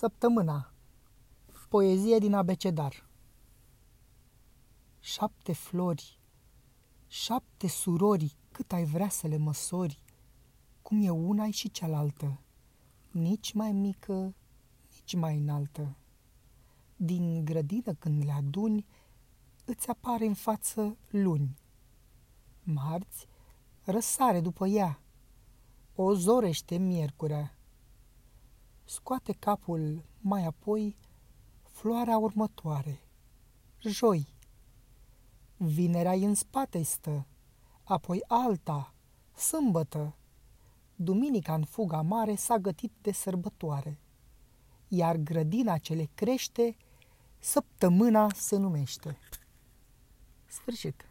Săptămâna Poezie din abecedar Șapte flori, șapte surori, cât ai vrea să le măsori, cum e una și cealaltă, nici mai mică, nici mai înaltă. Din grădină când le aduni, îți apare în față luni. Marți, răsare după ea, o zorește miercurea scoate capul mai apoi floarea următoare. Joi. Vinerea în spate stă, apoi alta, sâmbătă. Duminica în fuga mare s-a gătit de sărbătoare, iar grădina ce le crește, săptămâna se numește. Sfârșit.